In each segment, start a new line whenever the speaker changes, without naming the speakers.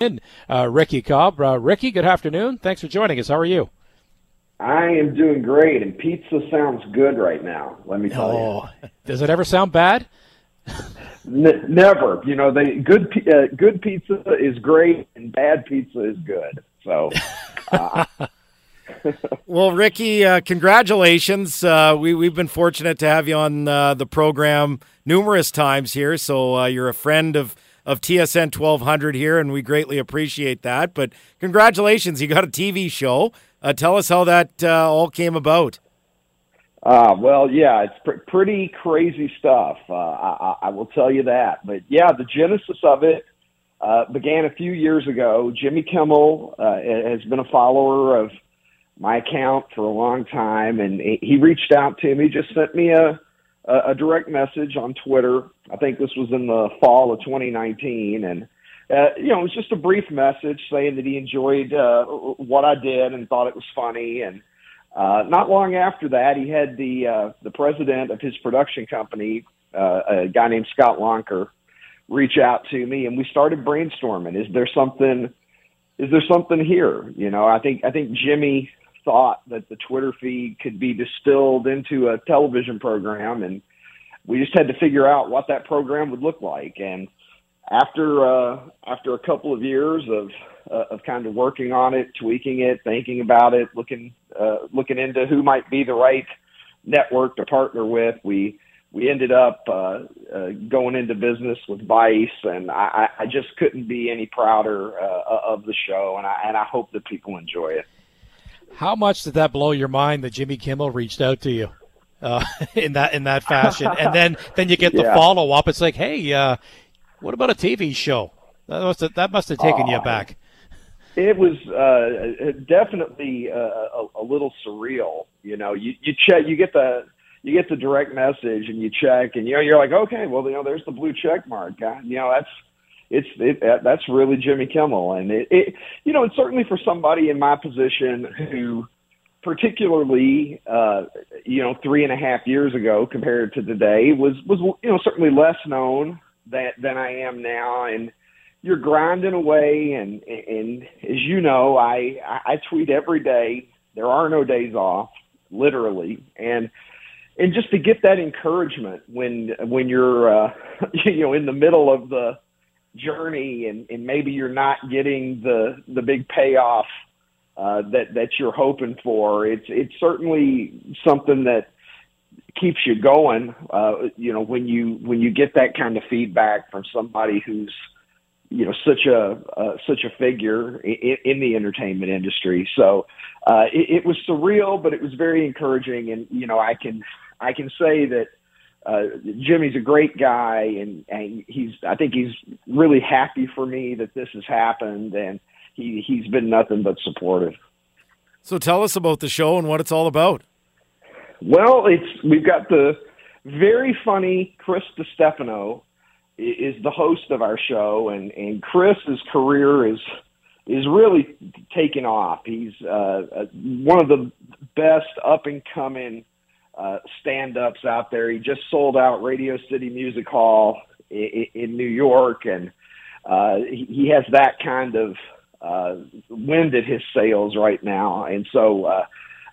in uh, Ricky Cobb. Uh, Ricky, good afternoon. Thanks for joining us. How are you?
I am doing great, and pizza sounds good right now. Let me tell oh,
you. Does it ever sound bad?
N- never. You know, they good uh, good pizza is great, and bad pizza is good. So. Uh,
well, Ricky, uh, congratulations. Uh, we, we've been fortunate to have you on uh, the program numerous times here. So uh, you're a friend of, of TSN 1200 here, and we greatly appreciate that. But congratulations, you got a TV show. Uh, tell us how that uh, all came about.
Uh, well, yeah, it's pr- pretty crazy stuff. Uh, I, I will tell you that. But yeah, the genesis of it uh, began a few years ago. Jimmy Kimmel uh, has been a follower of my account for a long time, and he reached out to me, just sent me a a direct message on Twitter. I think this was in the fall of 2019, and uh, you know, it was just a brief message saying that he enjoyed uh, what I did and thought it was funny. And uh, not long after that, he had the uh, the president of his production company, uh, a guy named Scott Lonker, reach out to me, and we started brainstorming. Is there something? Is there something here? You know, I think I think Jimmy thought that the Twitter feed could be distilled into a television program, and we just had to figure out what that program would look like. And after uh, after a couple of years of uh, of kind of working on it, tweaking it, thinking about it, looking uh, looking into who might be the right network to partner with, we we ended up uh, uh, going into business with Vice, and I, I just couldn't be any prouder uh, of the show, and I and I hope that people enjoy it.
How much did that blow your mind that Jimmy Kimmel reached out to you uh, in that in that fashion, and then then you get the yeah. follow up? It's like, hey, uh, what about a TV show? That must have, that must have taken you back.
It was uh, definitely a, a little surreal. You know, you you check, you get the you get the direct message, and you check, and you know, you're like, okay, well, you know, there's the blue check mark. You know, that's it's it, that's really Jimmy Kimmel, and it, it you know, it's certainly for somebody in my position who particularly uh you know three and a half years ago compared to today was was you know certainly less known than than I am now, and you're grinding away. And and as you know, I I tweet every day. There are no days off, literally, and and just to get that encouragement when when you're uh, you know in the middle of the journey and, and maybe you're not getting the the big payoff uh, that that you're hoping for. It's it's certainly something that keeps you going. Uh, you know, when you when you get that kind of feedback from somebody who's you know such a uh, such a figure in, in the entertainment industry. So uh, it, it was surreal, but it was very encouraging. And you know, I can I can say that. Uh, Jimmy's a great guy, and, and he's. I think he's really happy for me that this has happened, and he he's been nothing but supportive.
So tell us about the show and what it's all about.
Well, it's we've got the very funny Chris Distefano is the host of our show, and and Chris's career is is really taking off. He's uh, uh one of the best up and coming uh, stand ups out there. He just sold out Radio City Music Hall in, in New York, and uh, he, he has that kind of uh, wind at his sails right now, and so. Uh,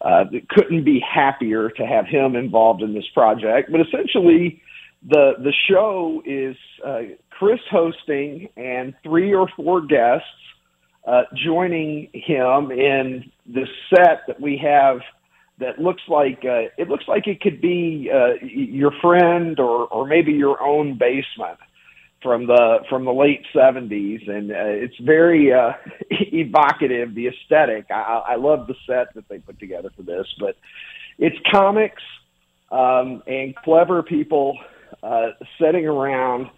uh, couldn't be happier to have him involved in this project. But essentially, the the show is uh, Chris hosting and three or four guests uh, joining him in the set that we have that looks like uh, it looks like it could be uh, your friend or or maybe your own basement from the from the late '70s, and uh, it's very uh, evocative. The aesthetic, I, I love the set that they put together for this, but it's comics um, and clever people uh, sitting around,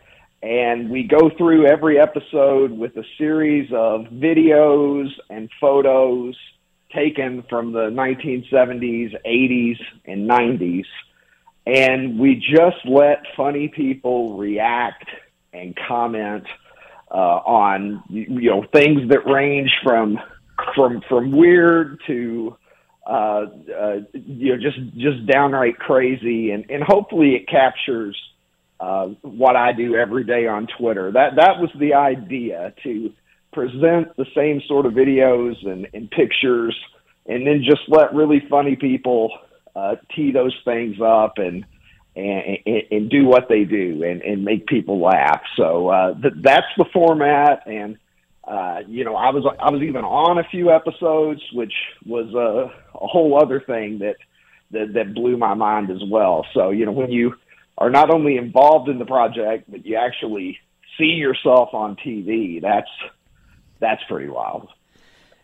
and we go through every episode with a series of videos and photos taken from the 1970s, 80s, and 90s. And we just let funny people react and comment uh, on you know things that range from from from weird to uh, uh, you know just just downright crazy, and and hopefully it captures uh, what I do every day on Twitter. That that was the idea to present the same sort of videos and, and pictures, and then just let really funny people uh, tee those things up and and, and, and do what they do and, and make people laugh. So uh, th- that's the format. And uh, you know, I was I was even on a few episodes, which was a, a whole other thing that, that that blew my mind as well. So you know, when you are not only involved in the project, but you actually see yourself on TV, that's that's pretty wild.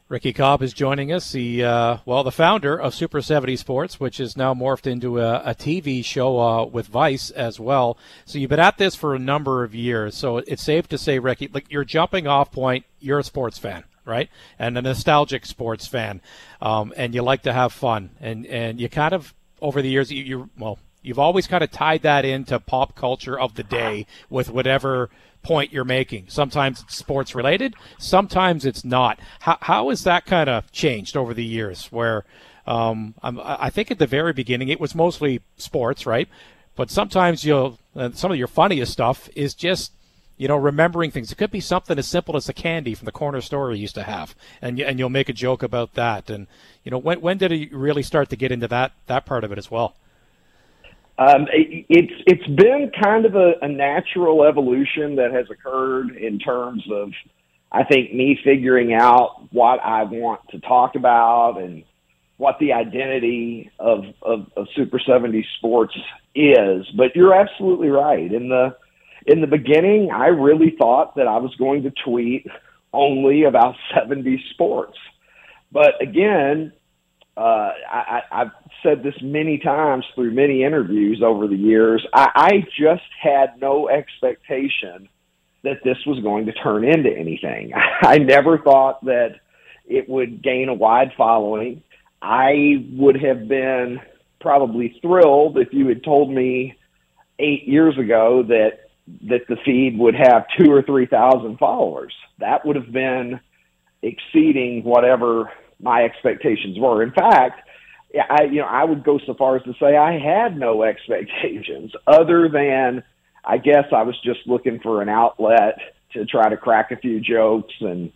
Ricky Cobb is joining us. The uh, well, the founder of Super 70 Sports, which is now morphed into a, a TV show uh, with Vice as well. So you've been at this for a number of years. So it's safe to say, Ricky, like your jumping off point, you're a sports fan, right? And a nostalgic sports fan, um, and you like to have fun, and and you kind of over the years, you, you well, you've always kind of tied that into pop culture of the day with whatever point you're making. Sometimes it's sports related, sometimes it's not. How, how has that kind of changed over the years? Where um, i think at the very beginning it was mostly sports, right? But sometimes you'll uh, some of your funniest stuff is just you know remembering things. It could be something as simple as the candy from the corner store you used to have, and and you'll make a joke about that. And you know when when did you really start to get into that that part of it as well?
Um, it, it's it's been kind of a, a natural evolution that has occurred in terms of, I think, me figuring out what I want to talk about and what the identity of, of, of Super 70 Sports is. But you're absolutely right. In the in the beginning, I really thought that I was going to tweet only about 70 sports. But again, uh, I, I've said this many times through many interviews over the years. I, I just had no expectation that this was going to turn into anything. I never thought that it would gain a wide following. I would have been probably thrilled if you had told me eight years ago that that the feed would have two or three thousand followers. That would have been exceeding whatever my expectations were. In fact, I you know I would go so far as to say I had no expectations other than I guess I was just looking for an outlet to try to crack a few jokes and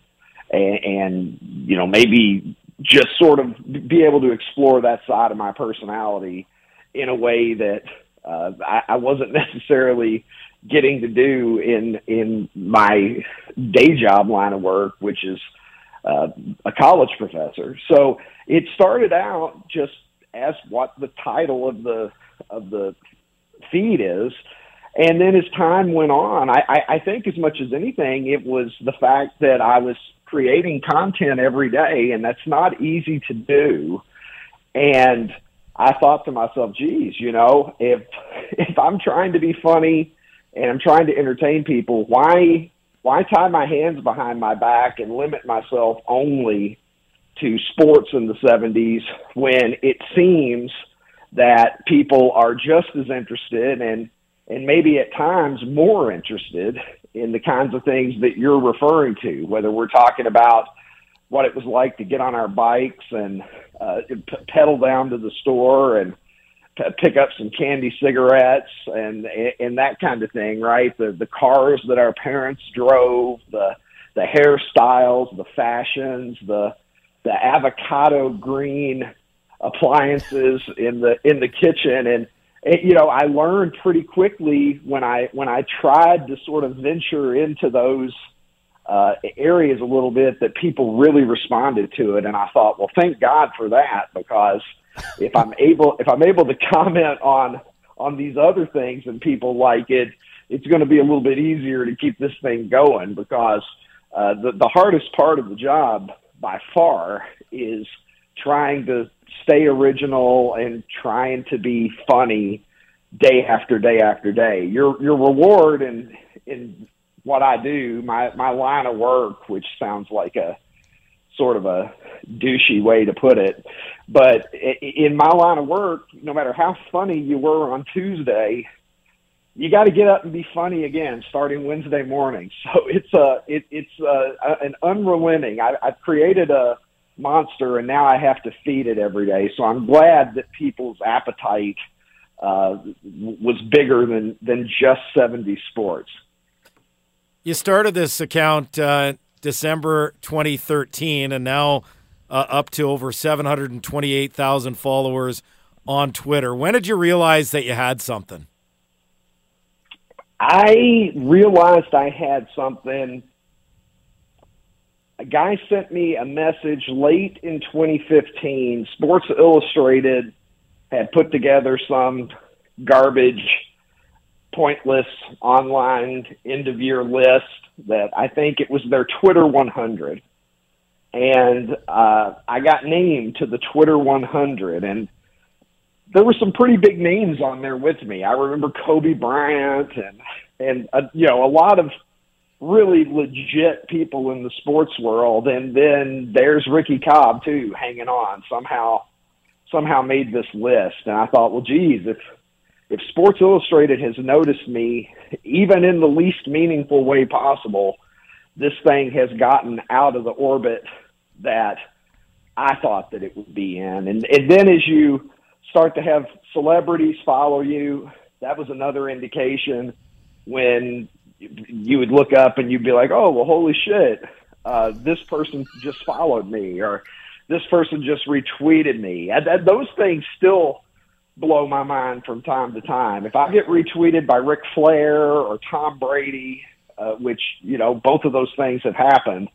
and, and you know maybe just sort of be able to explore that side of my personality in a way that uh, I, I wasn't necessarily getting to do in in my day job line of work, which is uh, a college professor. So it started out just as what the title of the of the feed is. And then as time went on, I, I, I think as much as anything, it was the fact that I was creating content every day, and that's not easy to do. And I thought to myself, geez, you know, if if I'm trying to be funny and I'm trying to entertain people, why why tie my hands behind my back and limit myself only to sports in the 70s when it seems that people are just as interested and and maybe at times more interested in the kinds of things that you're referring to whether we're talking about what it was like to get on our bikes and uh, pedal down to the store and pick up some candy cigarettes and and that kind of thing right? The the cars that our parents drove the the hairstyles the fashions the the avocado green appliances in the in the kitchen. And it, you know I learned pretty quickly when I when I tried to sort of venture into those uh, areas a little bit that people really responded to it. And I thought well thank God for that because if I'm able if I'm able to comment on on these other things and people like it it's going to be a little bit easier to keep this thing going because uh, the the hardest part of the job by far is trying to stay original and trying to be funny day after day after day. Your your reward in in what I do, my my line of work, which sounds like a sort of a douchey way to put it, but in my line of work, no matter how funny you were on Tuesday, you got to get up and be funny again starting Wednesday morning. So it's a it, it's a, an unrelenting. I, I've created a monster, and now I have to feed it every day. So I'm glad that people's appetite uh, was bigger than than just 70 sports.
You started this account uh, December 2013, and now uh, up to over 728,000 followers on Twitter. When did you realize that you had something?
I realized I had something. A guy sent me a message late in 2015. Sports Illustrated had put together some garbage, pointless online end of year list that I think it was their Twitter 100. And uh, I got named to the Twitter 100. And there were some pretty big names on there with me. I remember Kobe Bryant and and uh, you know a lot of really legit people in the sports world, and then there's Ricky Cobb too, hanging on somehow somehow made this list. And I thought, well, geez, if if Sports Illustrated has noticed me, even in the least meaningful way possible, this thing has gotten out of the orbit that I thought that it would be in. And, and then as you start to have celebrities follow you. That was another indication when you would look up and you'd be like, "Oh, well, holy shit, uh, this person just followed me," or "This person just retweeted me." And those things still blow my mind from time to time. If I get retweeted by Ric Flair or Tom Brady, uh, which you know both of those things have happened,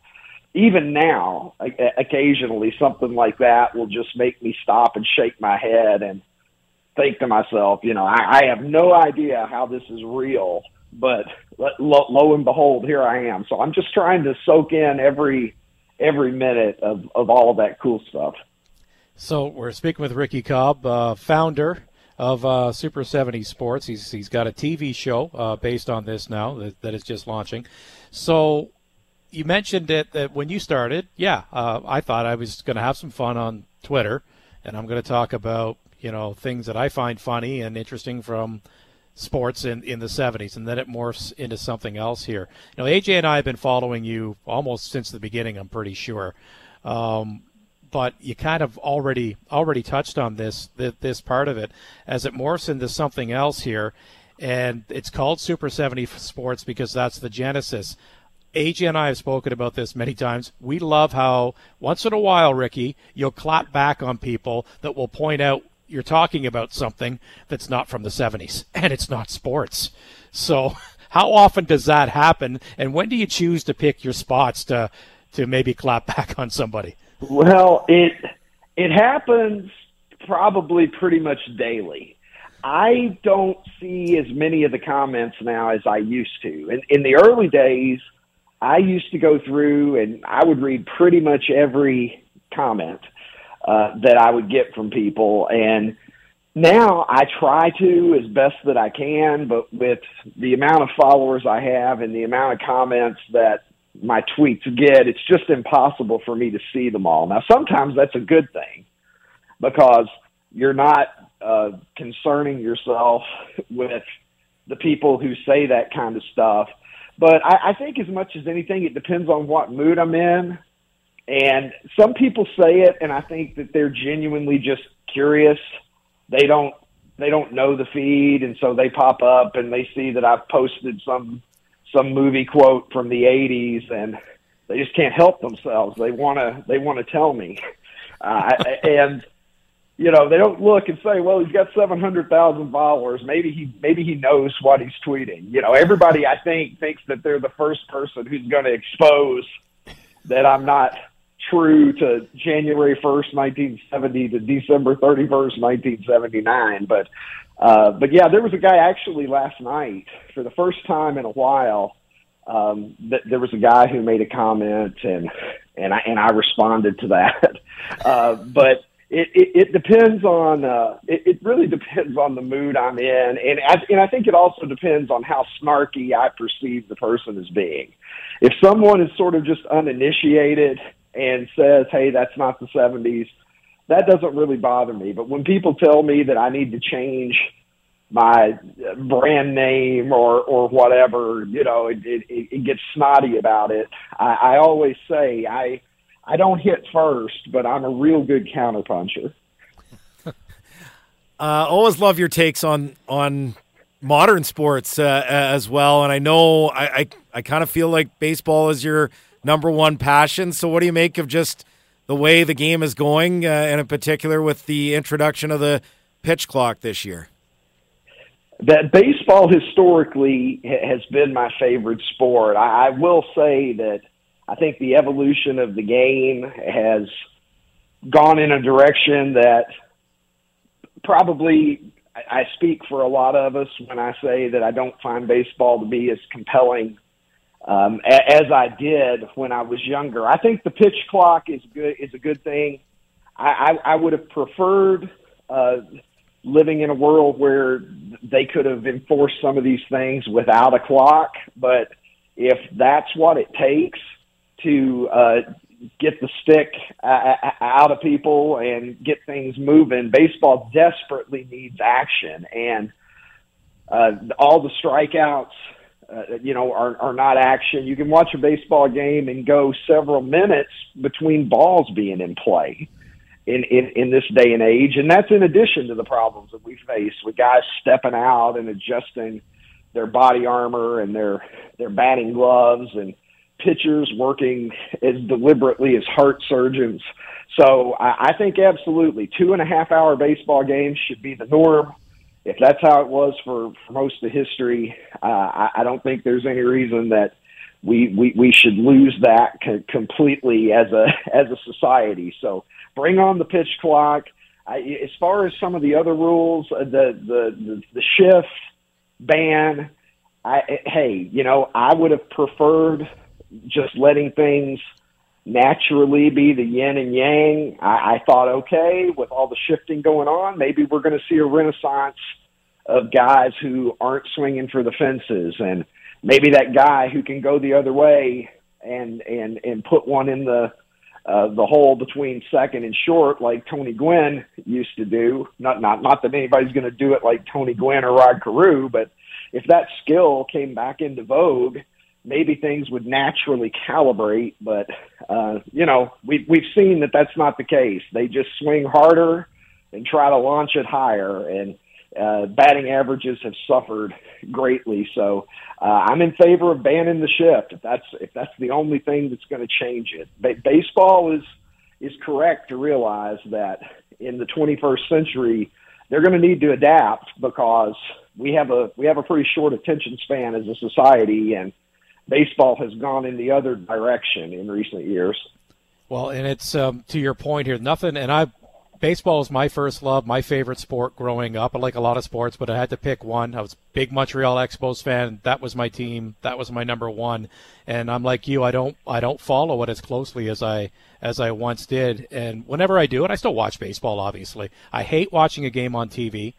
even now, occasionally something like that will just make me stop and shake my head and think to myself, you know, I, I have no idea how this is real, but lo, lo and behold, here I am. So I'm just trying to soak in every every minute of of all of that cool stuff.
So we're speaking with Ricky Cobb, uh, founder of uh, Super 70 Sports. He's he's got a TV show uh, based on this now that, that is just launching. So you mentioned it that when you started, yeah, uh, I thought I was going to have some fun on Twitter, and I'm going to talk about you know things that I find funny and interesting from sports in, in the 70s, and then it morphs into something else here. Know, AJ and I have been following you almost since the beginning. I'm pretty sure. Um, but you kind of already already touched on this this part of it as it morphs into something else here, and it's called Super 70 Sports because that's the genesis AJ and I have spoken about this many times. We love how once in a while, Ricky, you'll clap back on people that will point out you're talking about something that's not from the 70s and it's not sports. So, how often does that happen? And when do you choose to pick your spots to to maybe clap back on somebody?
Well, it it happens probably pretty much daily. I don't see as many of the comments now as I used to. In, in the early days, I used to go through and I would read pretty much every comment uh, that I would get from people. And now I try to as best that I can, but with the amount of followers I have and the amount of comments that my tweets get, it's just impossible for me to see them all. Now, sometimes that's a good thing because you're not uh, concerning yourself with the people who say that kind of stuff but I, I think as much as anything, it depends on what mood I'm in. And some people say it, and I think that they're genuinely just curious. They don't they don't know the feed, and so they pop up and they see that I've posted some some movie quote from the '80s, and they just can't help themselves. They want to they want to tell me, uh, and you know, they don't look and say, "Well, he's got seven hundred thousand followers. Maybe he maybe he knows what he's tweeting." You know, everybody I think thinks that they're the first person who's going to expose that I'm not true to January first, nineteen seventy, to December thirty first, nineteen seventy nine. But uh, but yeah, there was a guy actually last night for the first time in a while. Um, th- there was a guy who made a comment and and I and I responded to that. Uh, but it, it, it depends on uh, it, it really depends on the mood I'm in, and I, and I think it also depends on how snarky I perceive the person as being. If someone is sort of just uninitiated and says, "Hey, that's not the '70s," that doesn't really bother me. But when people tell me that I need to change my brand name or or whatever, you know, it, it, it gets snotty about it. I, I always say I I don't hit first, but I'm a real good counterpuncher.
uh, always love your takes on on modern sports uh, as well, and I know I I, I kind of feel like baseball is your number one passion. So, what do you make of just the way the game is going, uh, and in particular with the introduction of the pitch clock this year?
That baseball historically has been my favorite sport. I, I will say that I think the evolution of the game has gone in a direction that probably I speak for a lot of us when I say that I don't find baseball to be as compelling um, as I did when I was younger. I think the pitch clock is good is a good thing. I, I, I would have preferred uh, living in a world where they could have enforced some of these things without a clock. But if that's what it takes to uh, get the stick uh, out of people and get things moving, baseball desperately needs action. And uh, all the strikeouts uh, you know, are, are not action. You can watch a baseball game and go several minutes between balls being in play in, in, in this day and age. And that's in addition to the problems that we face with guys stepping out and adjusting their body armor and their, their batting gloves and pitchers working as deliberately as heart surgeons. So I, I think absolutely two and a half hour baseball games should be the norm if that's how it was for, for most of history, uh, I, I don't think there's any reason that we we, we should lose that co- completely as a as a society. So bring on the pitch clock. I, as far as some of the other rules, uh, the the the, the shift ban. I, hey, you know, I would have preferred just letting things naturally be the yin and yang. I, I thought, okay, with all the shifting going on, maybe we're going to see a renaissance of guys who aren't swinging for the fences, and maybe that guy who can go the other way and and and put one in the uh, the hole between second and short, like Tony Gwynn used to do. Not not not that anybody's going to do it like Tony Gwynn or Rod Carew, but if that skill came back into vogue maybe things would naturally calibrate, but uh, you know, we've we've seen that that's not the case. They just swing harder and try to launch it higher, and uh, batting averages have suffered greatly. So uh, I'm in favor of banning the shift if that's if that's the only thing that's going to change it. Ba- baseball is is correct to realize that in the 21st century they're going to need to adapt because we have a we have a pretty short attention span as a society and baseball has gone in the other direction in recent years.
Well, and it's um, to your point here, nothing. And I, baseball is my first love, my favorite sport growing up. I like a lot of sports, but I had to pick one. I was a big Montreal Expos fan. That was my team. That was my number one. And I'm like you. I don't. I don't follow it as closely as I as I once did. And whenever I do, it, I still watch baseball. Obviously, I hate watching a game on TV.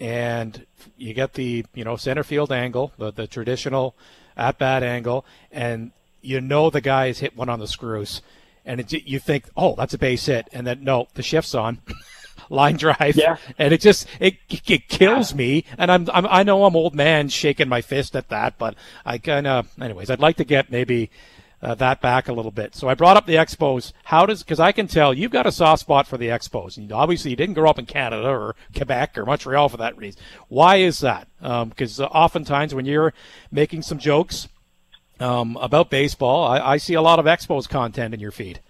And you get the you know center field angle, the the traditional at bat angle, and you know the guy has hit one on the screws, and it, you think, oh, that's a base hit, and then no, the shift's on. line drive
yeah.
and it just it, it kills me and I'm, I'm i know i'm old man shaking my fist at that but i kind of anyways i'd like to get maybe uh, that back a little bit. So I brought up the Expos. How does because I can tell you've got a soft spot for the Expos, and obviously you didn't grow up in Canada or Quebec or Montreal for that reason. Why is that? Because um, uh, oftentimes when you're making some jokes um, about baseball, I, I see a lot of Expos content in your feed.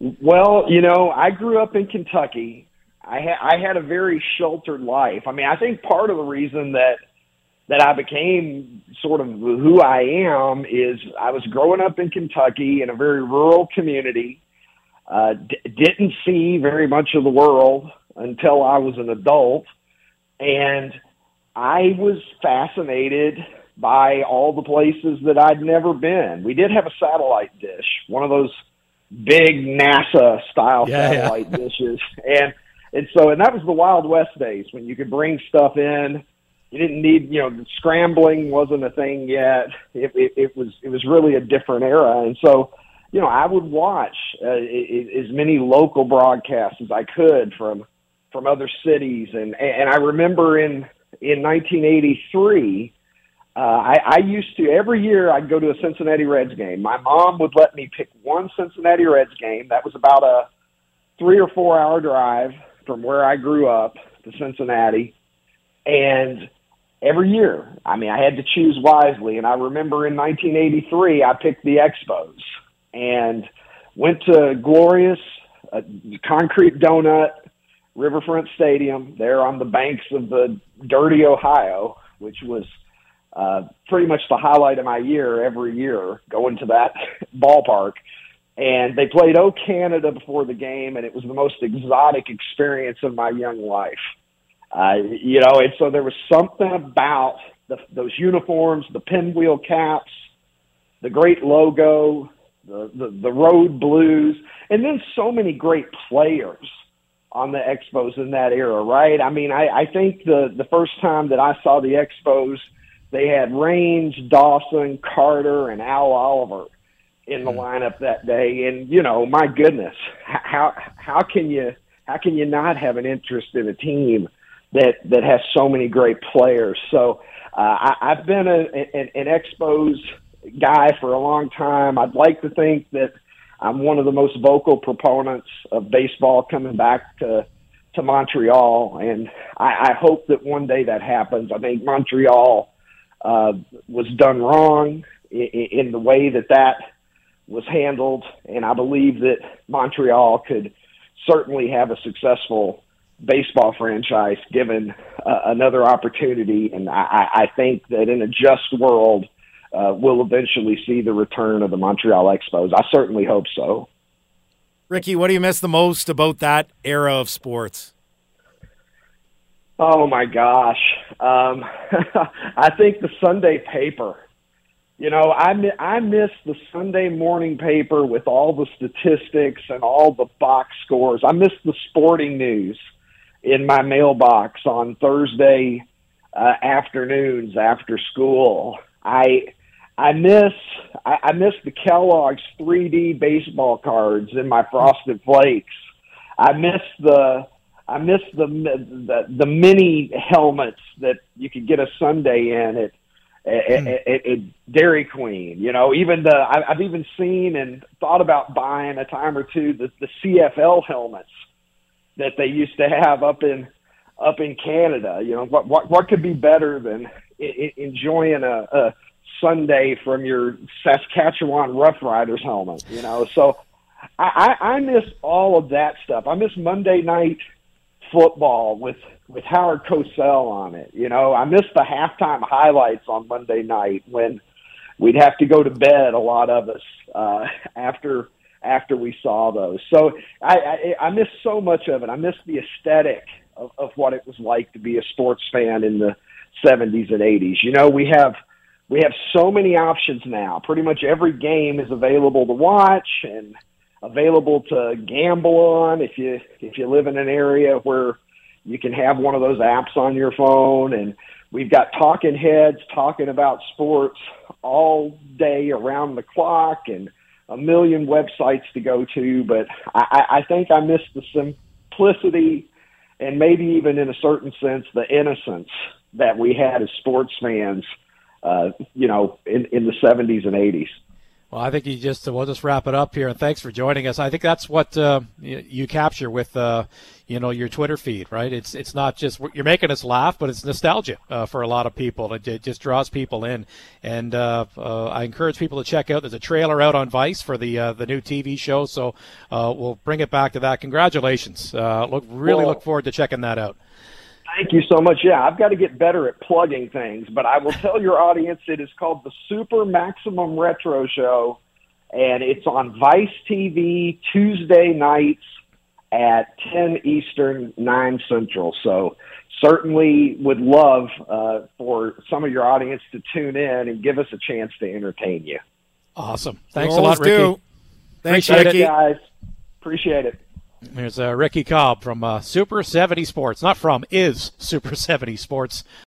Well, you know, I grew up in Kentucky. I had I had a very sheltered life. I mean, I think part of the reason that that I became sort of who I am is I was growing up in Kentucky in a very rural community. Uh, d- didn't see very much of the world until I was an adult, and I was fascinated by all the places that I'd never been. We did have a satellite dish, one of those big NASA style yeah, satellite yeah. dishes, and and so and that was the Wild West days when you could bring stuff in you didn't need you know scrambling wasn't a thing yet it, it, it was it was really a different era and so you know i would watch uh, as many local broadcasts as i could from from other cities and and i remember in in 1983 uh, I, I used to every year I'd go to a Cincinnati Reds game. My mom would let me pick one Cincinnati Reds game. That was about a three or four hour drive from where I grew up to Cincinnati, and every year. I mean, I had to choose wisely. And I remember in 1983, I picked the Expos and went to glorious uh, concrete donut Riverfront Stadium there on the banks of the dirty Ohio, which was uh, pretty much the highlight of my year every year going to that ballpark. And they played O Canada before the game, and it was the most exotic experience of my young life. Uh, you know, and so there was something about the, those uniforms, the pinwheel caps, the great logo, the, the the road blues, and then so many great players on the Expos in that era, right? I mean, I, I think the the first time that I saw the Expos, they had Raines, Dawson, Carter, and Al Oliver in the mm. lineup that day, and you know, my goodness, how how can you how can you not have an interest in a team that that has so many great players? So uh, I, I've been a, an, an Expos guy for a long time. I'd like to think that I'm one of the most vocal proponents of baseball coming back to to Montreal, and I, I hope that one day that happens. I think Montreal uh, was done wrong in, in the way that that was handled, and I believe that Montreal could certainly have a successful baseball franchise given uh, another opportunity. And I, I think that in a just world, uh, we'll eventually see the return of the Montreal Expos. I certainly hope so.
Ricky, what do you miss the most about that era of sports?
Oh my gosh, um, I think the Sunday paper. You know, I I miss the Sunday morning paper with all the statistics and all the box scores. I miss the sporting news in my mailbox on Thursday uh, afternoons after school. I I miss I, I miss the Kellogg's 3D baseball cards in my Frosted Flakes. I miss the I miss the the, the mini helmets that you could get a sundae in at at, hmm. at, at Dairy Queen. You know, even the I, I've even seen and thought about buying a time or two the the CFL helmets that they used to have up in up in Canada. You know, what what what could be better than enjoying a, a sundae from your Saskatchewan Roughriders helmet, you know. So I, I, I miss all of that stuff. I miss Monday night football with with Howard Cosell on it. You know, I miss the halftime highlights on Monday night when we'd have to go to bed. A lot of us uh, after after we saw those. So I, I I miss so much of it. I miss the aesthetic of, of what it was like to be a sports fan in the 70s and 80s. You know, we have we have so many options now. Pretty much every game is available to watch and available to gamble on if you if you live in an area where you can have one of those apps on your phone and we've got talking heads talking about sports all day around the clock and a million websites to go to but i i think i miss the simplicity and maybe even in a certain sense the innocence that we had as sports fans uh, you know, in, in the 70s and 80s.
Well, I think you just we'll just wrap it up here, and thanks for joining us. I think that's what uh, you, you, capture with uh, you know your Twitter feed, right? It's it's not just you're making us laugh, but it's nostalgia uh, for a lot of people. It, it just draws people in, and uh, uh, I encourage people to check out. There's a trailer out on Vice for the uh, the new TV show, so we'll bring it back to that. Congratulations! look, really well, look forward to checking that out.
Thank you so much. Yeah, I've got to get better at plugging things, but I will tell your audience it is called the Super Maximum Retro Show, and it's on Vice TV Tuesday nights at 10 Eastern, 9 Central. So certainly would love uh, for some of your audience to tune in and give us a chance to entertain you.
Awesome. Thanks a lot, Ricky.
Do. Thanks, Appreciate Ricky.
It, guys. Appreciate it.
There's uh, Ricky Cobb from uh, Super 70 Sports. Not from, is Super 70 Sports.